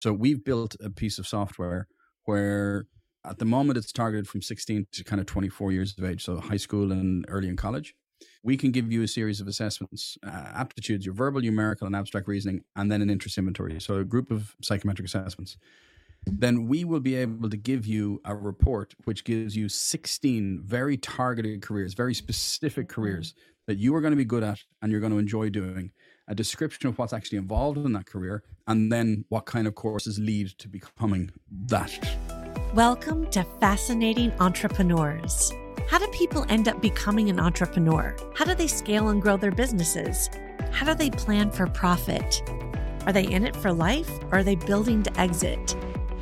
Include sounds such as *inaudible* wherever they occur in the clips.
So we've built a piece of software where at the moment it's targeted from 16 to kind of 24 years of age, so high school and early in college. We can give you a series of assessments, uh, aptitudes, your verbal, numerical, and abstract reasoning, and then an interest inventory. So a group of psychometric assessments. Then we will be able to give you a report which gives you 16 very targeted careers, very specific careers that you are going to be good at and you're going to enjoy doing a description of what's actually involved in that career, and then what kind of courses lead to becoming that. Welcome to Fascinating Entrepreneurs. How do people end up becoming an entrepreneur? How do they scale and grow their businesses? How do they plan for profit? Are they in it for life or are they building to exit?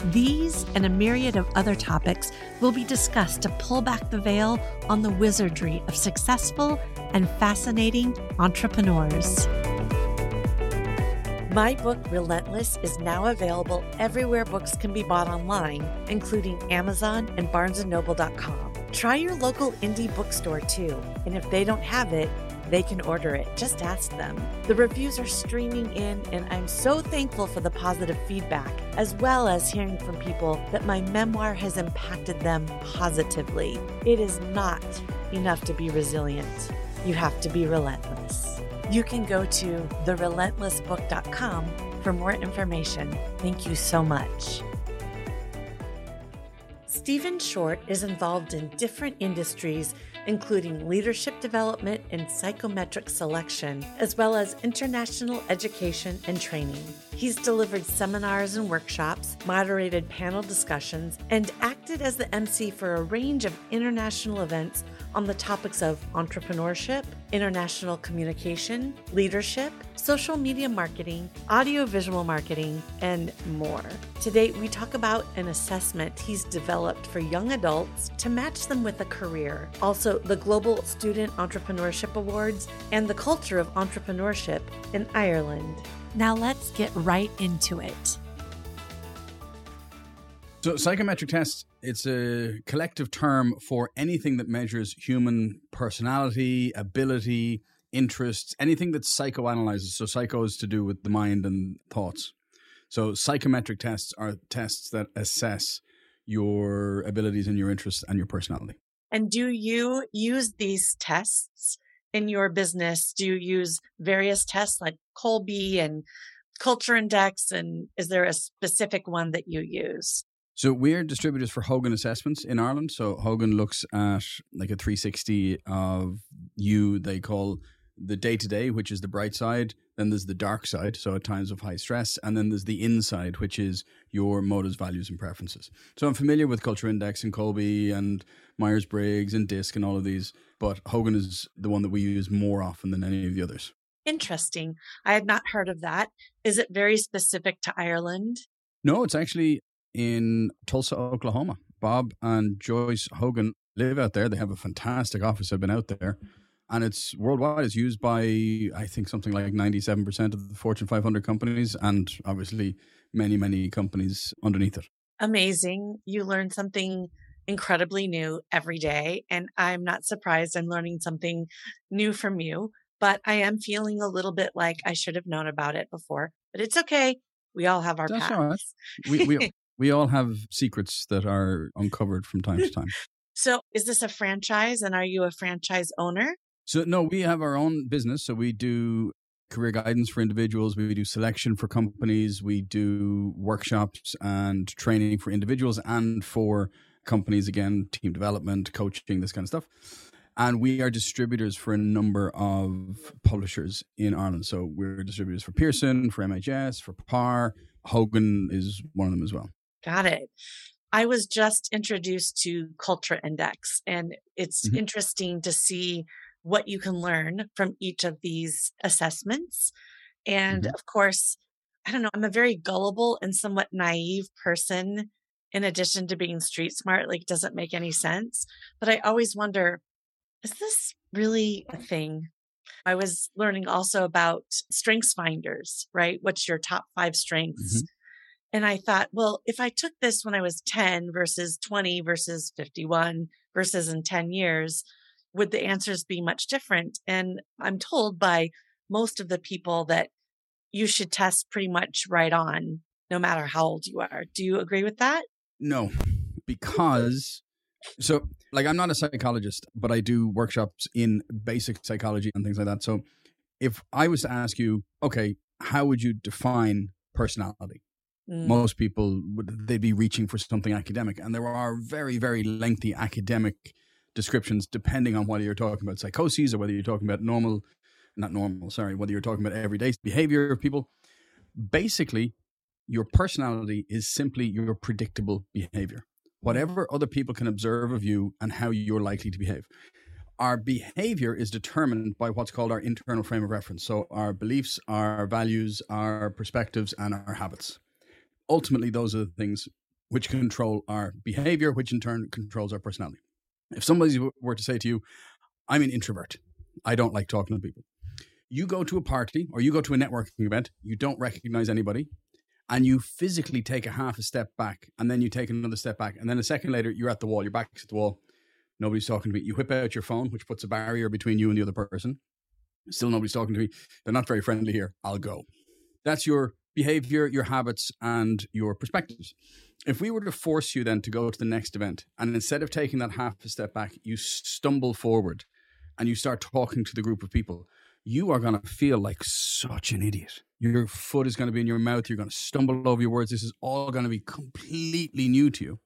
These and a myriad of other topics will be discussed to pull back the veil on the wizardry of successful and fascinating entrepreneurs. My book, Relentless, is now available everywhere books can be bought online, including Amazon and BarnesandNoble.com. Try your local indie bookstore too, and if they don't have it, they can order it. Just ask them. The reviews are streaming in, and I'm so thankful for the positive feedback, as well as hearing from people that my memoir has impacted them positively. It is not enough to be resilient, you have to be relentless. You can go to therelentlessbook.com for more information. Thank you so much. Stephen Short is involved in different industries, including leadership development and psychometric selection, as well as international education and training. He's delivered seminars and workshops, moderated panel discussions, and acted as the MC for a range of international events on the topics of entrepreneurship, international communication, leadership, social media marketing, audiovisual marketing, and more. Today, we talk about an assessment he's developed for young adults to match them with a career, also the Global Student Entrepreneurship Awards, and the culture of entrepreneurship in Ireland. Now, let's get right into it. So, psychometric tests, it's a collective term for anything that measures human personality, ability, interests, anything that psychoanalyzes. So, psycho is to do with the mind and thoughts. So, psychometric tests are tests that assess your abilities and your interests and your personality. And do you use these tests in your business? Do you use various tests like Kolbe and Culture Index? And is there a specific one that you use? So we're distributors for Hogan Assessments in Ireland. So Hogan looks at like a 360 of you. They call the day to day, which is the bright side. Then there's the dark side, so at times of high stress, and then there's the inside, which is your motives, values, and preferences. So I'm familiar with Culture Index and Kolbe and Myers Briggs and DISC and all of these, but Hogan is the one that we use more often than any of the others. Interesting. I had not heard of that. Is it very specific to Ireland? No, it's actually in Tulsa, Oklahoma. Bob and Joyce Hogan live out there. They have a fantastic office. I've been out there. And it's worldwide. It's used by, I think, something like 97% of the Fortune 500 companies and obviously many, many companies underneath it. Amazing. You learn something incredibly new every day. And I'm not surprised I'm learning something new from you, but I am feeling a little bit like I should have known about it before. But it's okay. We all have our That's paths. right. We, we, *laughs* we all have secrets that are uncovered from time to time. *laughs* So, is this a franchise and are you a franchise owner? So, no, we have our own business. So, we do career guidance for individuals, we do selection for companies, we do workshops and training for individuals and for companies, again, team development, coaching, this kind of stuff. And we are distributors for a number of publishers in Ireland. So, we're distributors for Pearson, for MHS, for PAR. Hogan is one of them as well. Got it. I was just introduced to Culture Index, and it's Mhm. interesting to see what you can learn from each of these assessments. And Mhm. of course, I don't know, I'm a very gullible and somewhat naive person. In addition to being street smart, like doesn't make any sense. But I always wonder, is this really a thing? I was learning also about strengths finders, right? What's your top five strengths? And I thought, well, if I took this when I was 10 versus 20 versus 51 versus in 10 years, would the answers be much different? And I'm told by most of the people that you should test pretty much right on no matter how old you are. Do you agree with that? No, because so like I'm not a psychologist, but I do workshops in basic psychology and things like that. So if I was to ask you, okay, how would you define personality? Mm. Most people would they'd be reaching for something academic, and there are very very lengthy academic descriptions depending on whether you're talking about psychoses or whether you're talking about normal, not normal, sorry, whether you're talking about everyday behavior of people. Basically, your personality is simply your predictable behavior. Whatever other people can observe of you and how you're likely to behave. Our behavior is determined by what's called our internal frame of reference. So, our beliefs, our values, our perspectives, and our habits. Ultimately, those are the things which control our behavior, which in turn controls our personality. If somebody were to say to you, I'm an introvert, I don't like talking to people. You go to a party or you go to a networking event, you don't recognize anybody, and you physically take a half a step back, and then you take another step back, and then a second later, you're at the wall, your back's at the wall, nobody's talking to me. You whip out your phone, which puts a barrier between you and the other person. Still nobody's talking to me. They're not very friendly here. I'll go. That's your behavior, your habits, and your perspectives. If we were to force you then to go to the next event, and instead of taking that half a step back, you stumble forward and you start talking to the group of people, you are going to feel like such an idiot. Your foot is going to be in your mouth. You're going to stumble over your words. This is all going to be completely new to you,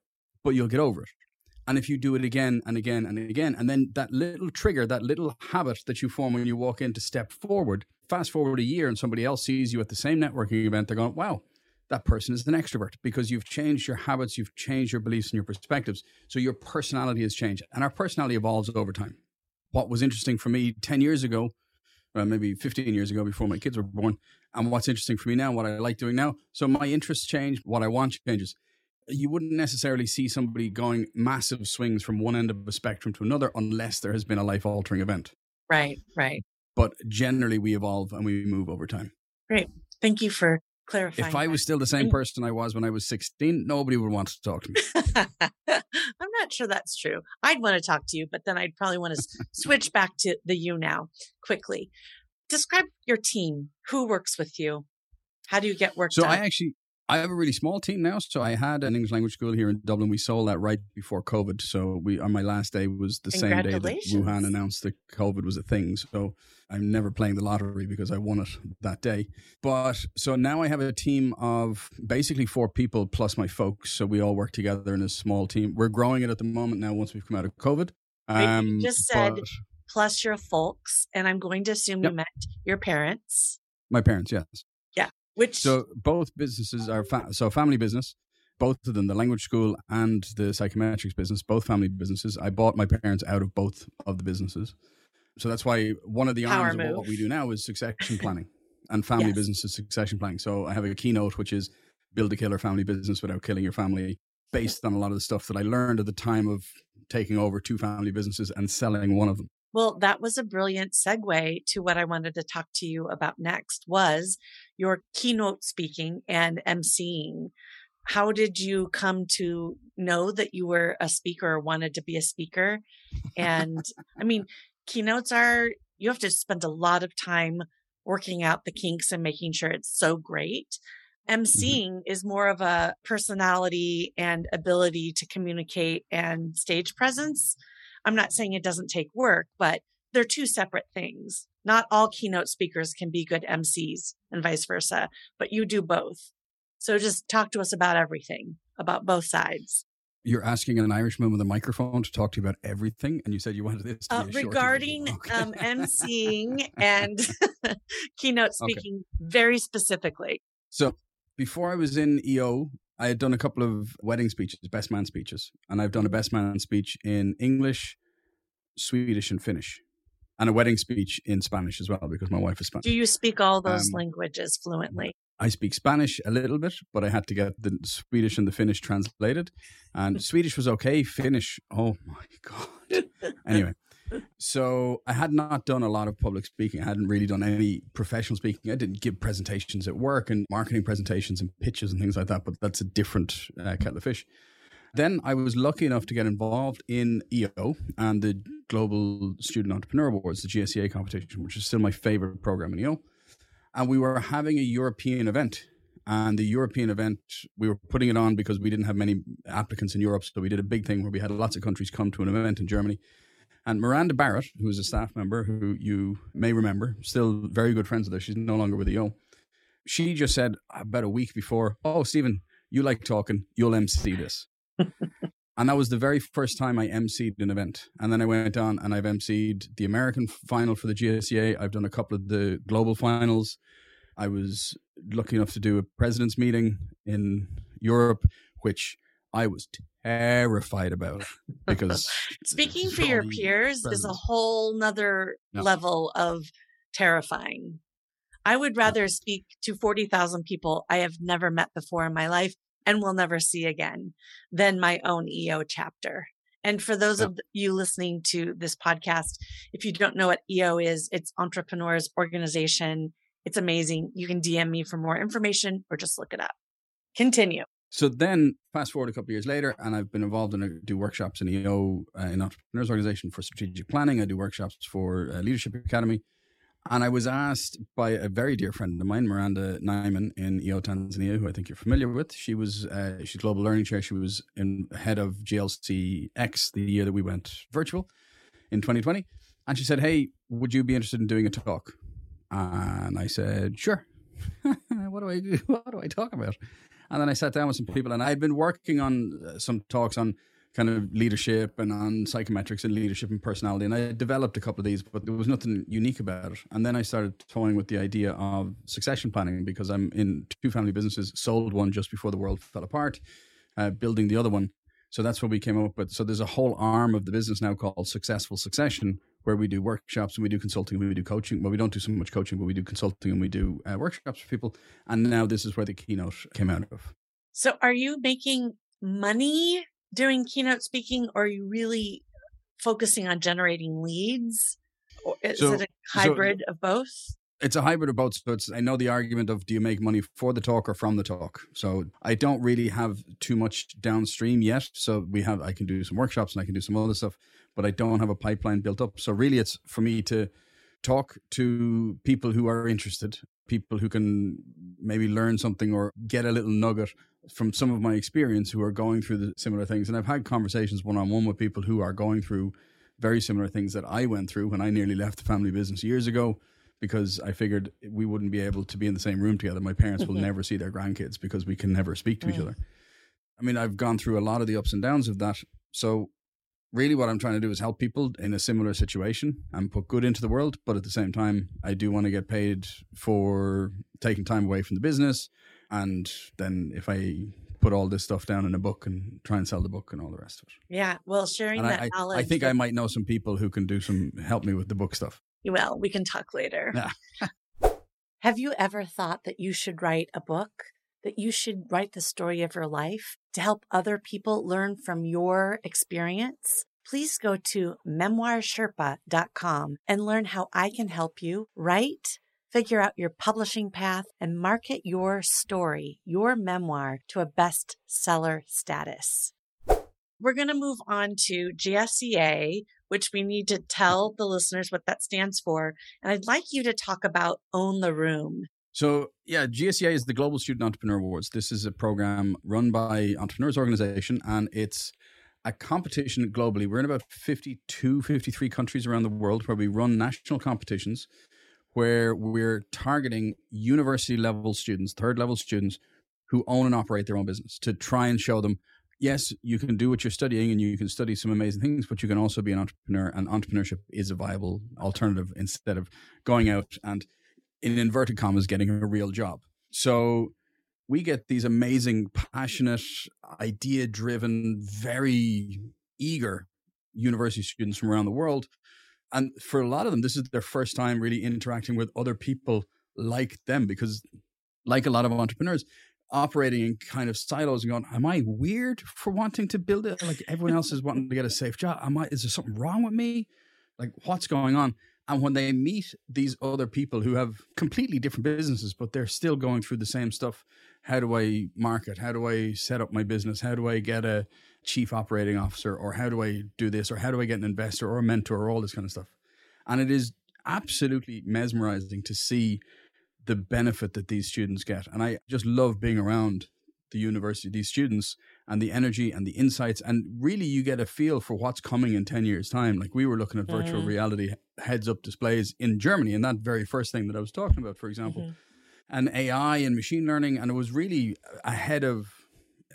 but you'll get over it. And if you do it again and again and again, and then that little trigger, that little habit that you form when you walk in to step forward, fast forward a year and somebody else sees you at the same networking event, they're going, wow, that person is an extrovert because you've changed your habits, you've changed your beliefs and your perspectives. So your personality has changed. And our personality evolves over time. What was interesting for me 10 years ago, well, maybe 15 years ago before my kids were born, and what's interesting for me now, what I like doing now. So my interests change, what I want changes you wouldn't necessarily see somebody going massive swings from one end of the spectrum to another unless there has been a life altering event. Right, right. But generally, we evolve and we move over time. Great. Thank you for clarifying. If I was still the same person I was when I was 16, nobody would want to talk to me. *laughs* I'm not sure that's true. I'd want to talk to you, but then I'd probably want to *laughs* switch back to the you now quickly. Describe your team. Who works with you? How do you get work so done? I actually I have a really small team now. So I had an English language school here in Dublin. We sold that right before COVID. So we on my last day was the same day that Wuhan announced that COVID was a thing. So I'm never playing the lottery because I won it that day. But so now I have a team of basically four people plus my folks. So we all work together in a small team. We're growing it at the moment now once we've come out of COVID. Um, you just said but, plus your folks, and I'm going to assume yep. you meant your parents. My parents, yes. Which so both businesses are fa- so family business, both of them, the language school and the psychometrics business, both family businesses. I bought my parents out of both of the businesses, so that's why one of the Power arms move. of what we do now is succession *laughs* planning and family yes. business succession planning. So I have a keynote which is build a killer family business without killing your family, based on a lot of the stuff that I learned at the time of taking over two family businesses and selling one of them. Well, that was a brilliant segue to what I wanted to talk to you about next was your keynote speaking and emceeing. How did you come to know that you were a speaker or wanted to be a speaker? And I mean, keynotes are, you have to spend a lot of time working out the kinks and making sure it's so great. Emceeing mm-hmm. is more of a personality and ability to communicate and stage presence. I'm not saying it doesn't take work, but they're two separate things. Not all keynote speakers can be good MCs and vice versa, but you do both. So just talk to us about everything, about both sides. You're asking an Irishman with a microphone to talk to you about everything, and you said you wanted this uh, regarding okay. um, emceeing *laughs* and *laughs* keynote speaking okay. very specifically. So before I was in EO, I had done a couple of wedding speeches, best man speeches, and I've done a best man speech in English, Swedish, and Finnish, and a wedding speech in Spanish as well because my wife is Spanish. Do you speak all those um, languages fluently? I speak Spanish a little bit, but I had to get the Swedish and the Finnish translated. And Swedish was okay. Finnish, oh my *laughs* God. anyway, so I had not done a lot of public speaking. I hadn't really done any professional speaking. I didn't give presentations at work and marketing presentations and pitches and things like that, but that's a different uh, kettle of fish. Then I was lucky enough to get involved in EO and the Global Student Entrepreneur Awards, the GSEA competition, which is still my favorite program in EO. And we were having a European event And the European event, we were putting it on because we didn't have many applicants in Europe. So we did a big thing where we had lots of countries come to an event in Germany. And Miranda Barrett, who is a staff member who you may remember, still very good friends with her, she's no longer with EO. She just said about a week before, Oh, Stephen, you like talking, you'll MC this. *laughs* and that was the very first time I MC'd an event. And then I went on and I've MC'd the American final for the GSEA. I've done a couple of the global finals. I was lucky enough to do a president's meeting in Europe, which I was terrified about because *laughs* speaking for your peers is a whole nother no. level of terrifying. I would rather speak to 40,000 people I have never met before in my life and will never see again than my own EO chapter. And for those of you listening to this podcast, if you don't know what EO is, it's Entrepreneurs Organization. It's amazing. You can DM me for more information or just look it up. Continue. So then, fast forward a couple of years later, and I've been involved in a, do workshops in EO uh, in Entrepreneurs Organization for strategic planning. I do workshops for uh, Leadership Academy, and I was asked by a very dear friend of mine, Miranda Nyman in EO Tanzania, who I think you're familiar with. She was uh, she's global learning chair. She was in head of GLC X the year that we went virtual in 2020, and she said, "Hey, would you be interested in doing a talk?" And I said, "Sure." *laughs* what do I do? *laughs* What do I talk about? And then I sat down with some people, and I had been working on uh, some talks on kind of leadership and on psychometrics and leadership and personality. And I developed a couple of these, but there was nothing unique about it. And then I started toying with the idea of succession planning because I'm in two family businesses, sold one just before the world fell apart, uh, building the other one. So that's what we came up with. So there's a whole arm of the business now called Successful Succession, where we do workshops and we do consulting and we do coaching. Well, we don't do so much coaching, but we do consulting and we do uh, workshops for people. And now this is where the keynote came out of. So are you making money doing keynote speaking or are you really focusing on generating leads? Or is so, it a hybrid so, of both? It's a hybrid of both. So it's, I know the argument of do you make money for the talk or from the talk? So I don't really have too much downstream yet. So we have, I can do some workshops and I can do some other stuff but I don't have a pipeline built up. So really, it's for me to talk to people who are interested, people who can maybe learn something or get a little nugget from some of my experience who are going through the similar things. And I've had conversations one on one with people who are going through very similar things that I went through when I nearly left the family business years ago because I figured we wouldn't be able to be in the same room together. My parents will mm-hmm. never see their grandkids because we can never speak to each other. I mean, I've gone through a lot of the ups and downs of that. So really what I'm trying to do is help people in a similar situation and put good into the world. But at the same time, I do want to get paid for taking time away from the business. And then if I put all this stuff down in a book and try and sell the book and all the rest of it. Yeah. Well, sharing and that I, knowledge. I think I might know some people who can do some help me with the book stuff. Well, we can talk later. Yeah. *laughs* Have you ever thought that you should write a book? That you should write the story of your life? to help other people learn from your experience, please go to memoirsherpa.com and learn how I can help you write, figure out your publishing path, and market your story, your memoir, to a bestseller status. We're going to move on to GSEA, which we need to tell the listeners what that stands for. And I'd like you to talk about Own the Room. So, yeah, GSEA is the Global Student Entrepreneur Awards. This is a program run by Entrepreneurs Organization, and it's a competition globally. We're in about 52, 53 countries around the world where we run national competitions where we're targeting university level students, third level students who own and operate their own business to try and show them yes, you can do what you're studying and you can study some amazing things, but you can also be an entrepreneur, and entrepreneurship is a viable alternative instead of going out and in inverted commas, getting a real job. So we get these amazing, passionate, idea driven, very eager university students from around the world. And for a lot of them, this is their first time really interacting with other people like them because, like a lot of entrepreneurs, operating in kind of silos and going, Am I weird for wanting to build it? Like everyone else is wanting to get a safe job. Am I, is there something wrong with me? Like, what's going on? And when they meet these other people who have completely different businesses, but they're still going through the same stuff how do I market? How do I set up my business? How do I get a chief operating officer? Or how do I do this? Or how do I get an investor or a mentor or all this kind of stuff? And it is absolutely mesmerizing to see the benefit that these students get. And I just love being around the university, these students, and the energy and the insights. And really, you get a feel for what's coming in 10 years' time. Like we were looking at virtual Mm. reality heads up displays in Germany, and that very first thing that I was talking about, for example, Mhm. and AI and machine learning. And it was really ahead of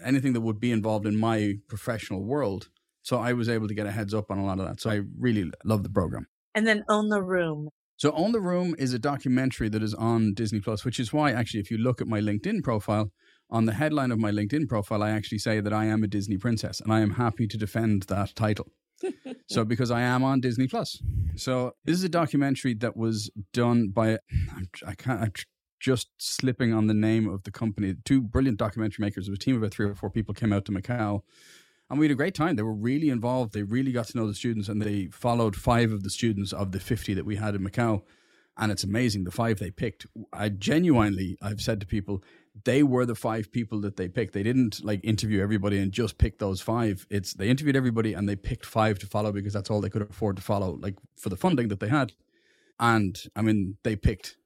anything that would be involved in my professional world. So I was able to get a heads up on a lot of that. So I really love the program. And then own the room. So Own the Room is a documentary that is on Disney Plus, which is why actually if you look at my LinkedIn profile, on the headline of my LinkedIn profile, I actually say that I am a Disney princess and I am happy to defend that title. *laughs* so because I am on Disney Plus. So this is a documentary that was done by I'm, I can't I'm just slipping on the name of the company. Two brilliant documentary makers. Was a team of about three or four people came out to Macau and we had a great time. They were really involved. They really got to know the students, and they followed five of the students of the 50 that we had in Macau. And it's amazing the five they picked. I genuinely, I've said to people, they were the five people that they picked. They didn't like interview everybody and just pick those five. It's they interviewed everybody and they picked five to follow because that's all they could afford to follow, like for the funding that they had. And I mean, they picked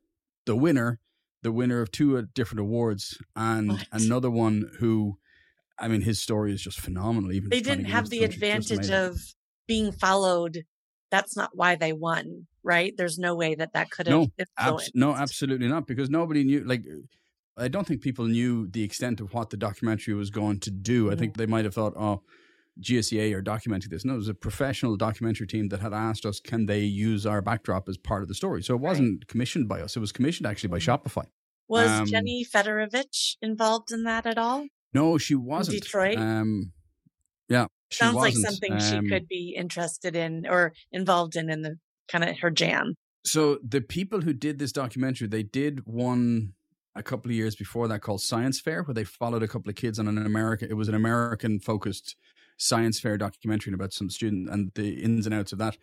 the winner, the winner of two uh, different awards, and What? another one who I mean, his story is just phenomenal. Even They didn't have the into country, just advantage of being followed. That's not why they won, right? There's no way that that could have No. Abs- no, absolutely not, because nobody knew. Like, I don't think people knew the extent of what the documentary was going to do. I Mhm. think they might have thought, "Oh, GSEA are documenting this." No, it was a professional documentary team that had asked us, "Can they use our backdrop as part of the story?" So it wasn't commissioned by us; it was commissioned actually by Mhm. Shopify. Was um, Jenny Federovich involved in that at all? No, she wasn't. Detroit? Um, yeah, she Sounds like something Um, she could be interested in or involved in in the kind of her jam. So the people who did this documentary, they did one a couple of years before that called Science Fair, where they followed a couple of kids on an American. It was an American focused science fair documentary about some student and the ins and outs of that.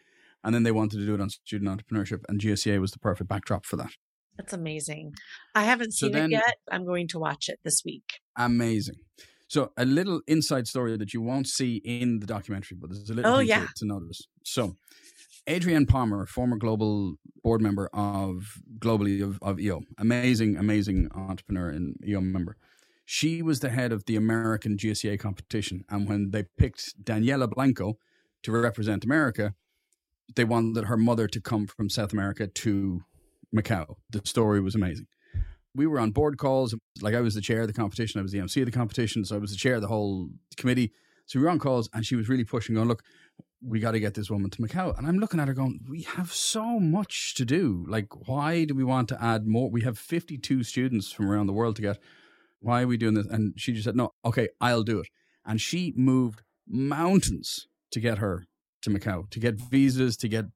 And then they wanted to do it on student entrepreneurship, and GSEA was the perfect backdrop for that. That's amazing. I haven't So seen then- it yet. I'm going to watch it this week. Amazing. So a little inside story that you won't see in the documentary, but there's a little Oh, yeah. to, to notice. So Adrienne Palmer, former global board member of globally of, of EO, amazing, amazing entrepreneur and EO member. She was the head of the American GSEA competition. And when they picked Daniela Blanco to represent America, they wanted her mother to come from South America to Macau. The story was amazing. We were on board calls. Like I was the chair of the competition, I was the MC of the competition, so I was the chair of the whole committee. So we were on calls, and she was really pushing, going, "Look, we got to get this woman to Macau." And I'm looking at her, going, "We have so much to do. Like, why do we want to add more? We have 52 students from around the world to get. Why are we doing this?" And she just said, "No, okay, I'll do it." And she moved mountains to get her to Macau, to get visas, to get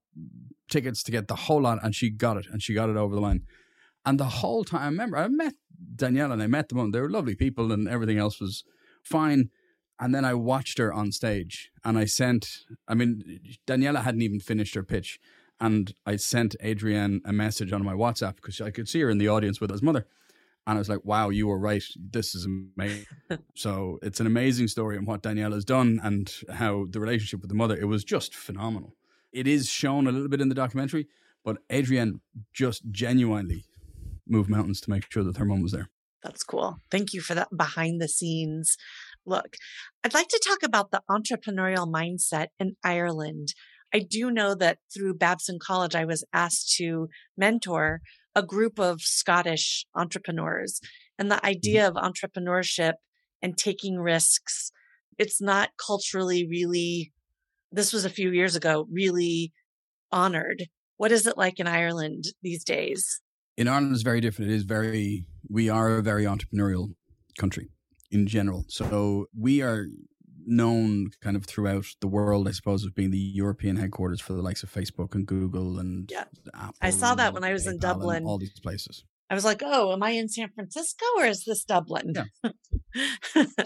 tickets, to get the whole lot, and she got it, and she got it over the line. And the whole time, I remember I met Danielle and I met them. They were lovely people, and everything else was fine. And then I watched her on stage, and I sent. I mean, Daniela hadn't even finished her pitch, and I sent Adrienne a message on my WhatsApp because I could see her in the audience with his mother. And I was like, wow, you were right. This is amazing. *laughs* so it's an amazing story and what Danielle has done and how the relationship with the mother, it was just phenomenal. It is shown a little bit in the documentary, but Adrienne just genuinely moved mountains to make sure that her mom was there. That's cool. Thank you for that behind the scenes look. I'd like to talk about the entrepreneurial mindset in Ireland. I do know that through Babson College, I was asked to mentor a group of Scottish entrepreneurs. And the mm-hmm. idea of entrepreneurship and taking risks, it's not culturally really, this was a few years ago, really honored. What is it like in Ireland these days? In Ireland, it's very different. It is very, we are a very entrepreneurial country in general. So we are known kind of throughout the world, I suppose, as being the European headquarters for the likes of Facebook and Google and Yeah. Apple. I saw that when I was in PayPal and Dublin. All these places. I was like, oh, am I in San Francisco or is this Dublin? *laughs*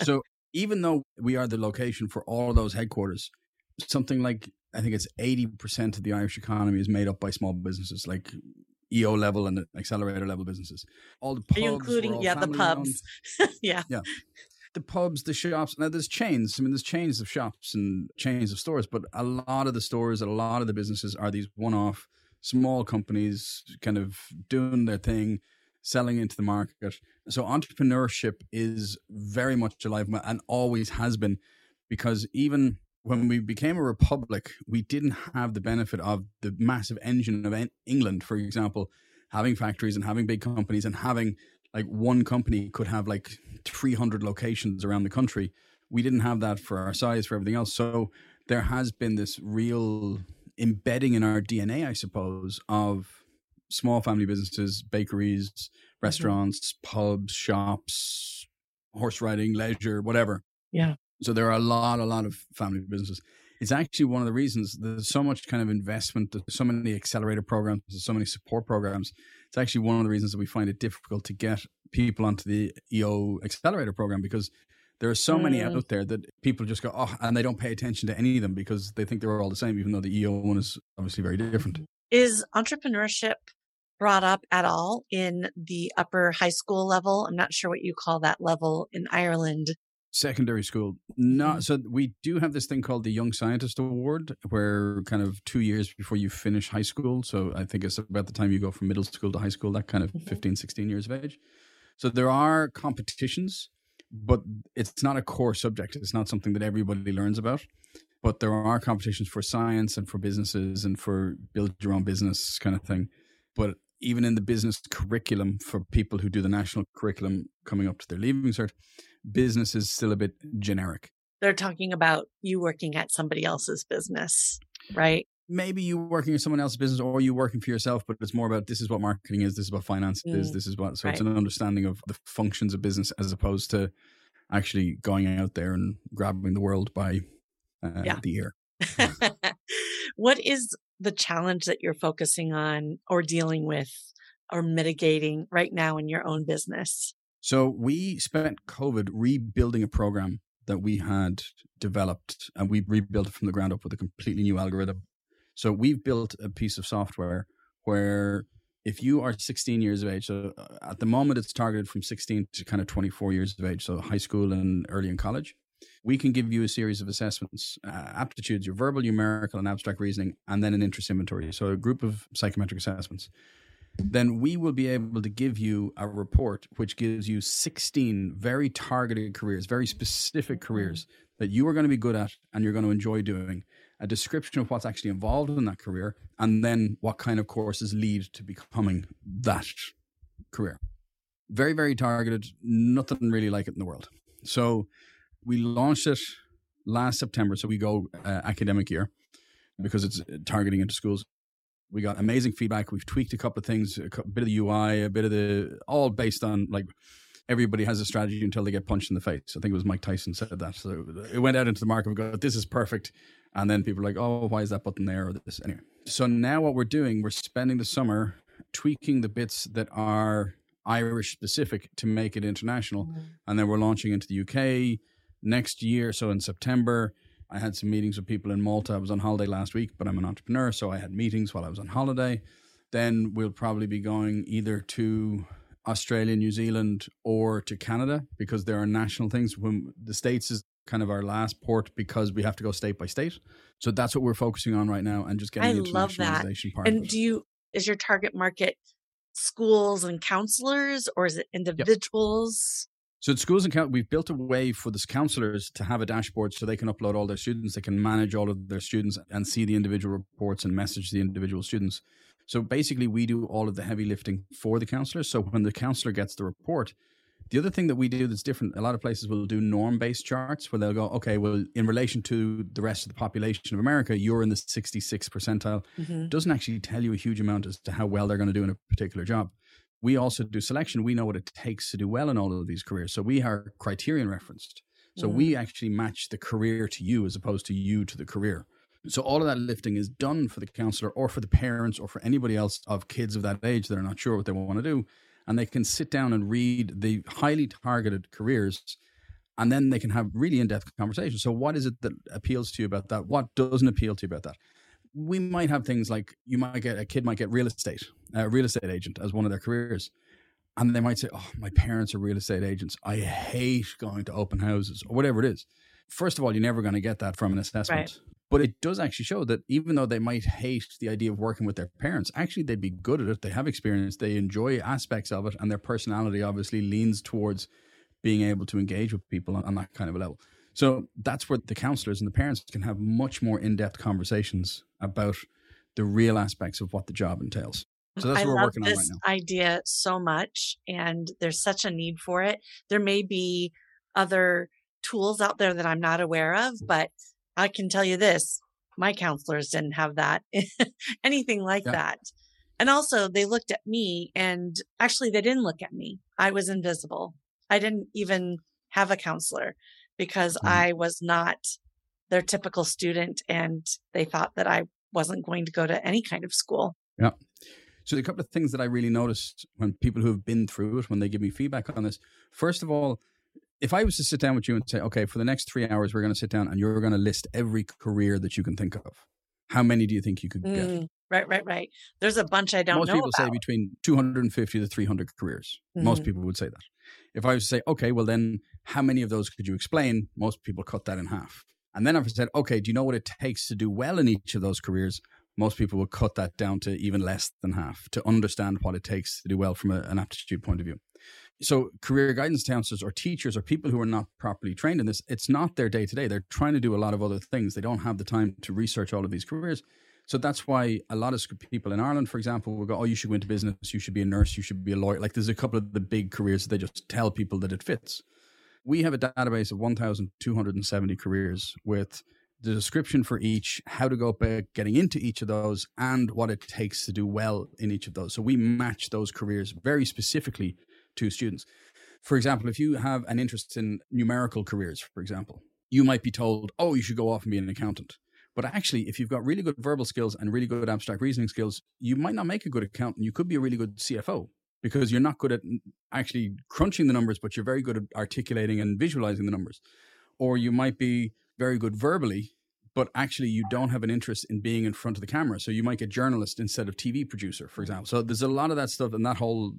so even though we are the location for all of those headquarters, something like I think it's eighty percent of the Irish economy is made up by small businesses, like EO level and accelerator level businesses. All the pubs Are you including, yeah, the pubs? *laughs* yeah. the pubs, the shops. Now there's chains. I mean, there's chains of shops and chains of stores, but a lot of the stores and a lot of the businesses are these one-off small companies, kind of doing their thing, selling into the market. So entrepreneurship is very much alive and always has been because even when we became a republic, we didn't have the benefit of the massive engine of England, for example, having factories and having big companies and having like one company could have like 300 locations around the country. We didn't have that for our size, for everything else. So there has been this real embedding in our DNA, I suppose, of small family businesses, bakeries, mm-hmm. restaurants, mm-hmm. pubs, shops, horse riding, leisure, whatever. Yeah. So there are a lot, a lot of family businesses. It's actually one of the reasons there's so much kind of investment, there's so many accelerator programs, there's so many support programs. It's actually one of the reasons that we find it difficult to get people onto the EO accelerator program because there are so mm. many out there that people just go, oh, and they don't pay attention to any of them because they think they're all the same, even though the EO one is obviously very different. Is entrepreneurship brought up at all in the upper high school level? I'm not sure what you call that level in Ireland. Secondary school. No, mm-hmm. so we do have this thing called the Young Scientist Award, where kind of two years before you finish high school. So I think it's about the time you go from middle school to high school, that kind of mm-hmm. 15, 16 years of age. So there are competitions but it's not a core subject. It's not something that everybody learns about. But there are competitions for science and for businesses and for build your own business kind of thing. But even in the business curriculum for people who do the national curriculum coming up to their leaving cert, business is still a bit generic. They're talking about you working at somebody else's business, right? maybe you working in someone else's business or you working for yourself, but it's more about this is what marketing is, this is what finance mm. is, this is what. So right. it's an understanding of the functions of business as opposed to actually going out there and grabbing the world by uh, yeah. the ear. *laughs* what is the challenge that you're focusing on or dealing with or mitigating right now in your own business? So we spent COVID rebuilding a program that we had developed and we rebuilt it from the ground up with a completely new algorithm so we've built a piece of software where if you are 16 years of age, so uh, at the moment it's targeted from 16 to kind of 24 years of age, so high school and early in college, we can give you a series of assessments, uh, aptitudes, your verbal, numerical, and abstract reasoning, and then an interest inventory. So a group of psychometric assessments. Then we will be able to give you a report which gives you 16 very targeted careers, very specific careers that you are going to be good at and you're going to enjoy doing a description of what's actually involved in that career, and then what kind of courses lead to becoming that career. Very, very targeted, nothing really like it in the world. So we launched it last September. So we go uh, academic year because it's uh, targeting into schools. We got amazing feedback. We've tweaked a couple of things, a bit of the UI, a bit of the, all based on like everybody has a strategy until they get punched in the face. I think it was Mike Tyson said that. So it went out into the market and go, this is perfect. And then people are like, oh, why is that button there? Or this. Anyway. So now what we're doing, we're spending the summer tweaking the bits that are Irish specific to make it international. Mm-hmm. And then we're launching into the UK next year. So in September, I had some meetings with people in Malta. I was on holiday last week, but I'm an entrepreneur. So I had meetings while I was on holiday. Then we'll probably be going either to Australia, New Zealand, or to Canada because there are national things. When the States is kind of our last port because we have to go state by state. So that's what we're focusing on right now and just getting I the internationalization part. And do you is your target market schools and counselors or is it individuals? So at schools and count, we've built a way for the counselors to have a dashboard so they can upload all their students, they can manage all of their students and see the individual reports and message the individual students. So basically, we do all of the heavy lifting for the counselor. So when the counselor gets the report, the other thing that we do that's different, a lot of places will do norm based charts where they'll go, okay, well, in relation to the rest of the population of America, you're in the 66 percentile. Mm-hmm. Doesn't actually tell you a huge amount as to how well they're going to do in a particular job. We also do selection. We know what it takes to do well in all of these careers. So we are criterion referenced. So mm-hmm. we actually match the career to you as opposed to you to the career. So all of that lifting is done for the counselor or for the parents or for anybody else of kids of that age that are not sure what they want to do. And they can sit down and read the highly targeted careers and then they can have really in-depth conversations. So what is it that appeals to you about that? What doesn't appeal to you about that? We might have things like you might get a kid might get real estate, a real estate agent as one of their careers. And they might say, Oh, my parents are real estate agents. I hate going to open houses or whatever it is. First of all, you're never going to get that from an assessment. Right But it does actually show that even though they might hate the idea of working with their parents, actually they'd be good at it. They have experience, they enjoy aspects of it, and their personality obviously leans towards being able to engage with people on, on that kind of a level. So that's where the counselors and the parents can have much more in depth conversations about the real aspects of what the job entails. So that's I what we're love working on this right now. idea so much, and there's such a need for it. There may be other tools out there that I'm not aware of, but I can tell you this my counselors didn't have that, *laughs* anything like Yeah. that. And also, they looked at me, and actually, they didn't look at me. I was invisible. I didn't even have a counselor because Mhm. I was not their typical student, and they thought that I wasn't going to go to any kind of school. Yeah. So, a couple of things that I really noticed when people who have been through it, when they give me feedback on this. First of all, if I was to sit down with you and say, okay, for the next three hours, we're going to sit down and you're going to list every career that you can think of, how many do you think you could get? Mm, right, right, right. There's a bunch I don't Most people say between 250 to 300 careers. Most Mhm. people would say that. If I was to say, okay, well, then how many of those could you explain? Most people cut that in half. And then if I said, okay, do you know what it takes to do well in each of those careers? Most people will cut that down to even less than half to understand what it takes to do well from a, an aptitude point of view. So, career guidance counselors or teachers or people who are not properly trained in this, it's not their day to day. They're trying to do a lot of other things. They don't have the time to research all of these careers. So that's why a lot of people in Ireland, for example, will go, "Oh, you should go into business. You should be a nurse. You should be a lawyer." Like there's a couple of the big careers that they just tell people that it fits. We have a database of 1,270 careers with the description for each, how to go about getting into each of those, and what it takes to do well in each of those. So we match those careers very specifically to students. For example, if you have an interest in numerical careers, for example, you might be told, "Oh, you should go off and be an accountant." But actually, if you've got really good verbal skills and really good abstract reasoning skills, you might not make a good accountant. You could be a really good CFO because you're not good at actually crunching the numbers, but you're very good at articulating and visualizing the numbers. Or you might be very good verbally, but actually you don't have an interest in being in front of the camera. So you might get journalist instead of TV producer, for example. So there's a lot of that stuff, and that whole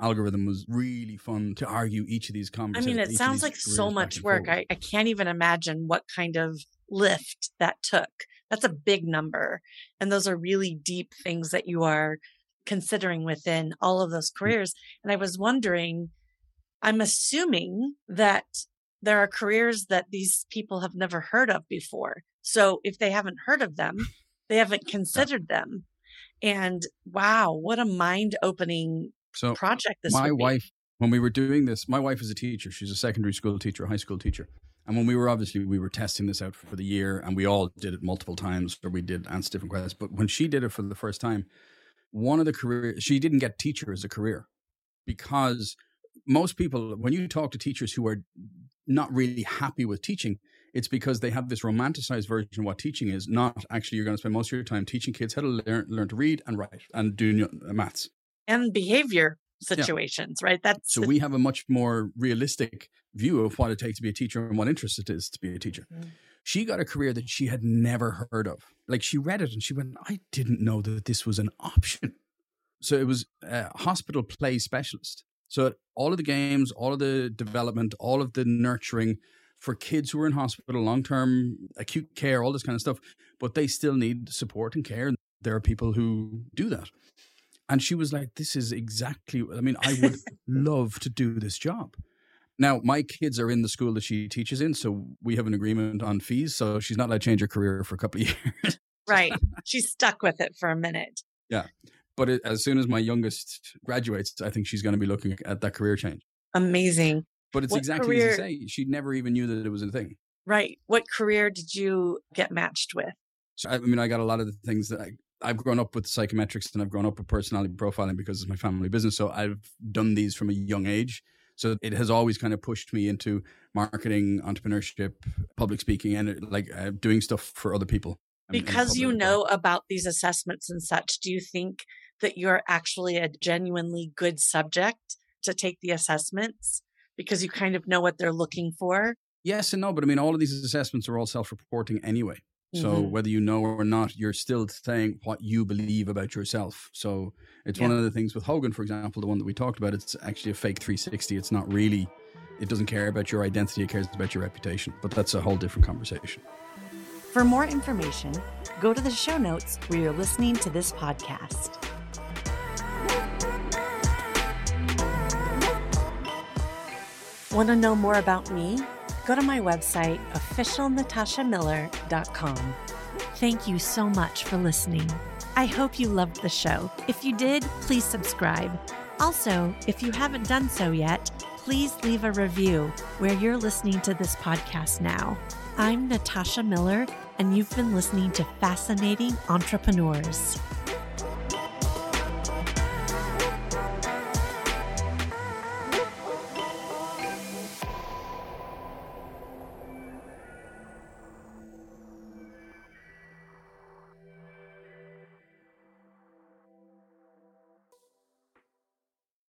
algorithm was really fun to argue each of these I mean, it sounds like so much work. I, I can't even imagine what kind of lift that took. That's a big number. And those are really deep things that you are considering within all of those mm. careers. And I was wondering, I'm assuming that there are careers that these people have never heard of before. So if they haven't heard of them, they haven't considered them. And wow, what a mind opening So project this is my wife when we were doing this my wife is a teacher she's a secondary school teacher a high school teacher and when we were obviously we were testing this out for the year and we all did it multiple times or we did answer different questions but when she did it for the first time one of the career she didn't get teacher as a career because most people when you talk to teachers who are not really happy with teaching it's because they have this romanticized version of what teaching is not actually you're going to spend most of your time teaching kids how to learn, learn to read and write and do maths and behavior situations, right? That's So we have a much more realistic view of what it takes to be a teacher and what interest it is to be a teacher. Mm. She got a career that she had never heard of. Like she read it and she went, I didn't know that this was an *laughs* option. So it was a hospital play specialist. So all of the games, all of the development, all of the nurturing for kids who are in hospital, long term acute care, all this kind of stuff, but they still need support and care. And there are people who do that. And she was like, This is exactly, I mean, I would *laughs* love to do this job. Now, my kids are in the school that she teaches in, so we have an agreement on fees. So she's not allowed to change her career for a couple of *laughs* years. right. She's stuck with it for a minute. Yeah. But it, as soon as my youngest graduates, I think she's going to be looking at that career change. Amazing. But it's What exactly as career- you say. She never even knew that it was a thing. Right. What career did you get matched with? So I, I mean, I got a lot of the things that I, I've grown up with psychometrics and I've grown up with personality profiling because it's my family business. So I've done these from a young age. So it has always kind of pushed me into marketing, entrepreneurship, public speaking, and like uh, doing stuff for other people. Because you know about these assessments and such, do you think that you're actually a genuinely good subject to take the assessments because you kind of know what they're looking for? Yes and no, but I mean, all of these assessments are all self-reporting anyway. So Mhm. whether you know or not, you're still saying what you believe about yourself. So it's one of the things with Hogan, for example, the one that we talked about. It's actually a fake 360. It's not really. It doesn't care about your identity. It cares about your reputation. But that's a whole different conversation. For more information, go to the show notes where you're listening to this podcast. Want to know more about me? Go to my website, officialnatashamiller.com. Thank you so much for listening. I hope you loved the show. If you did, please subscribe. Also, if you haven't done so yet, please leave a review where you're listening to this podcast now. I'm Natasha Miller, and you've been listening to Fascinating Entrepreneurs.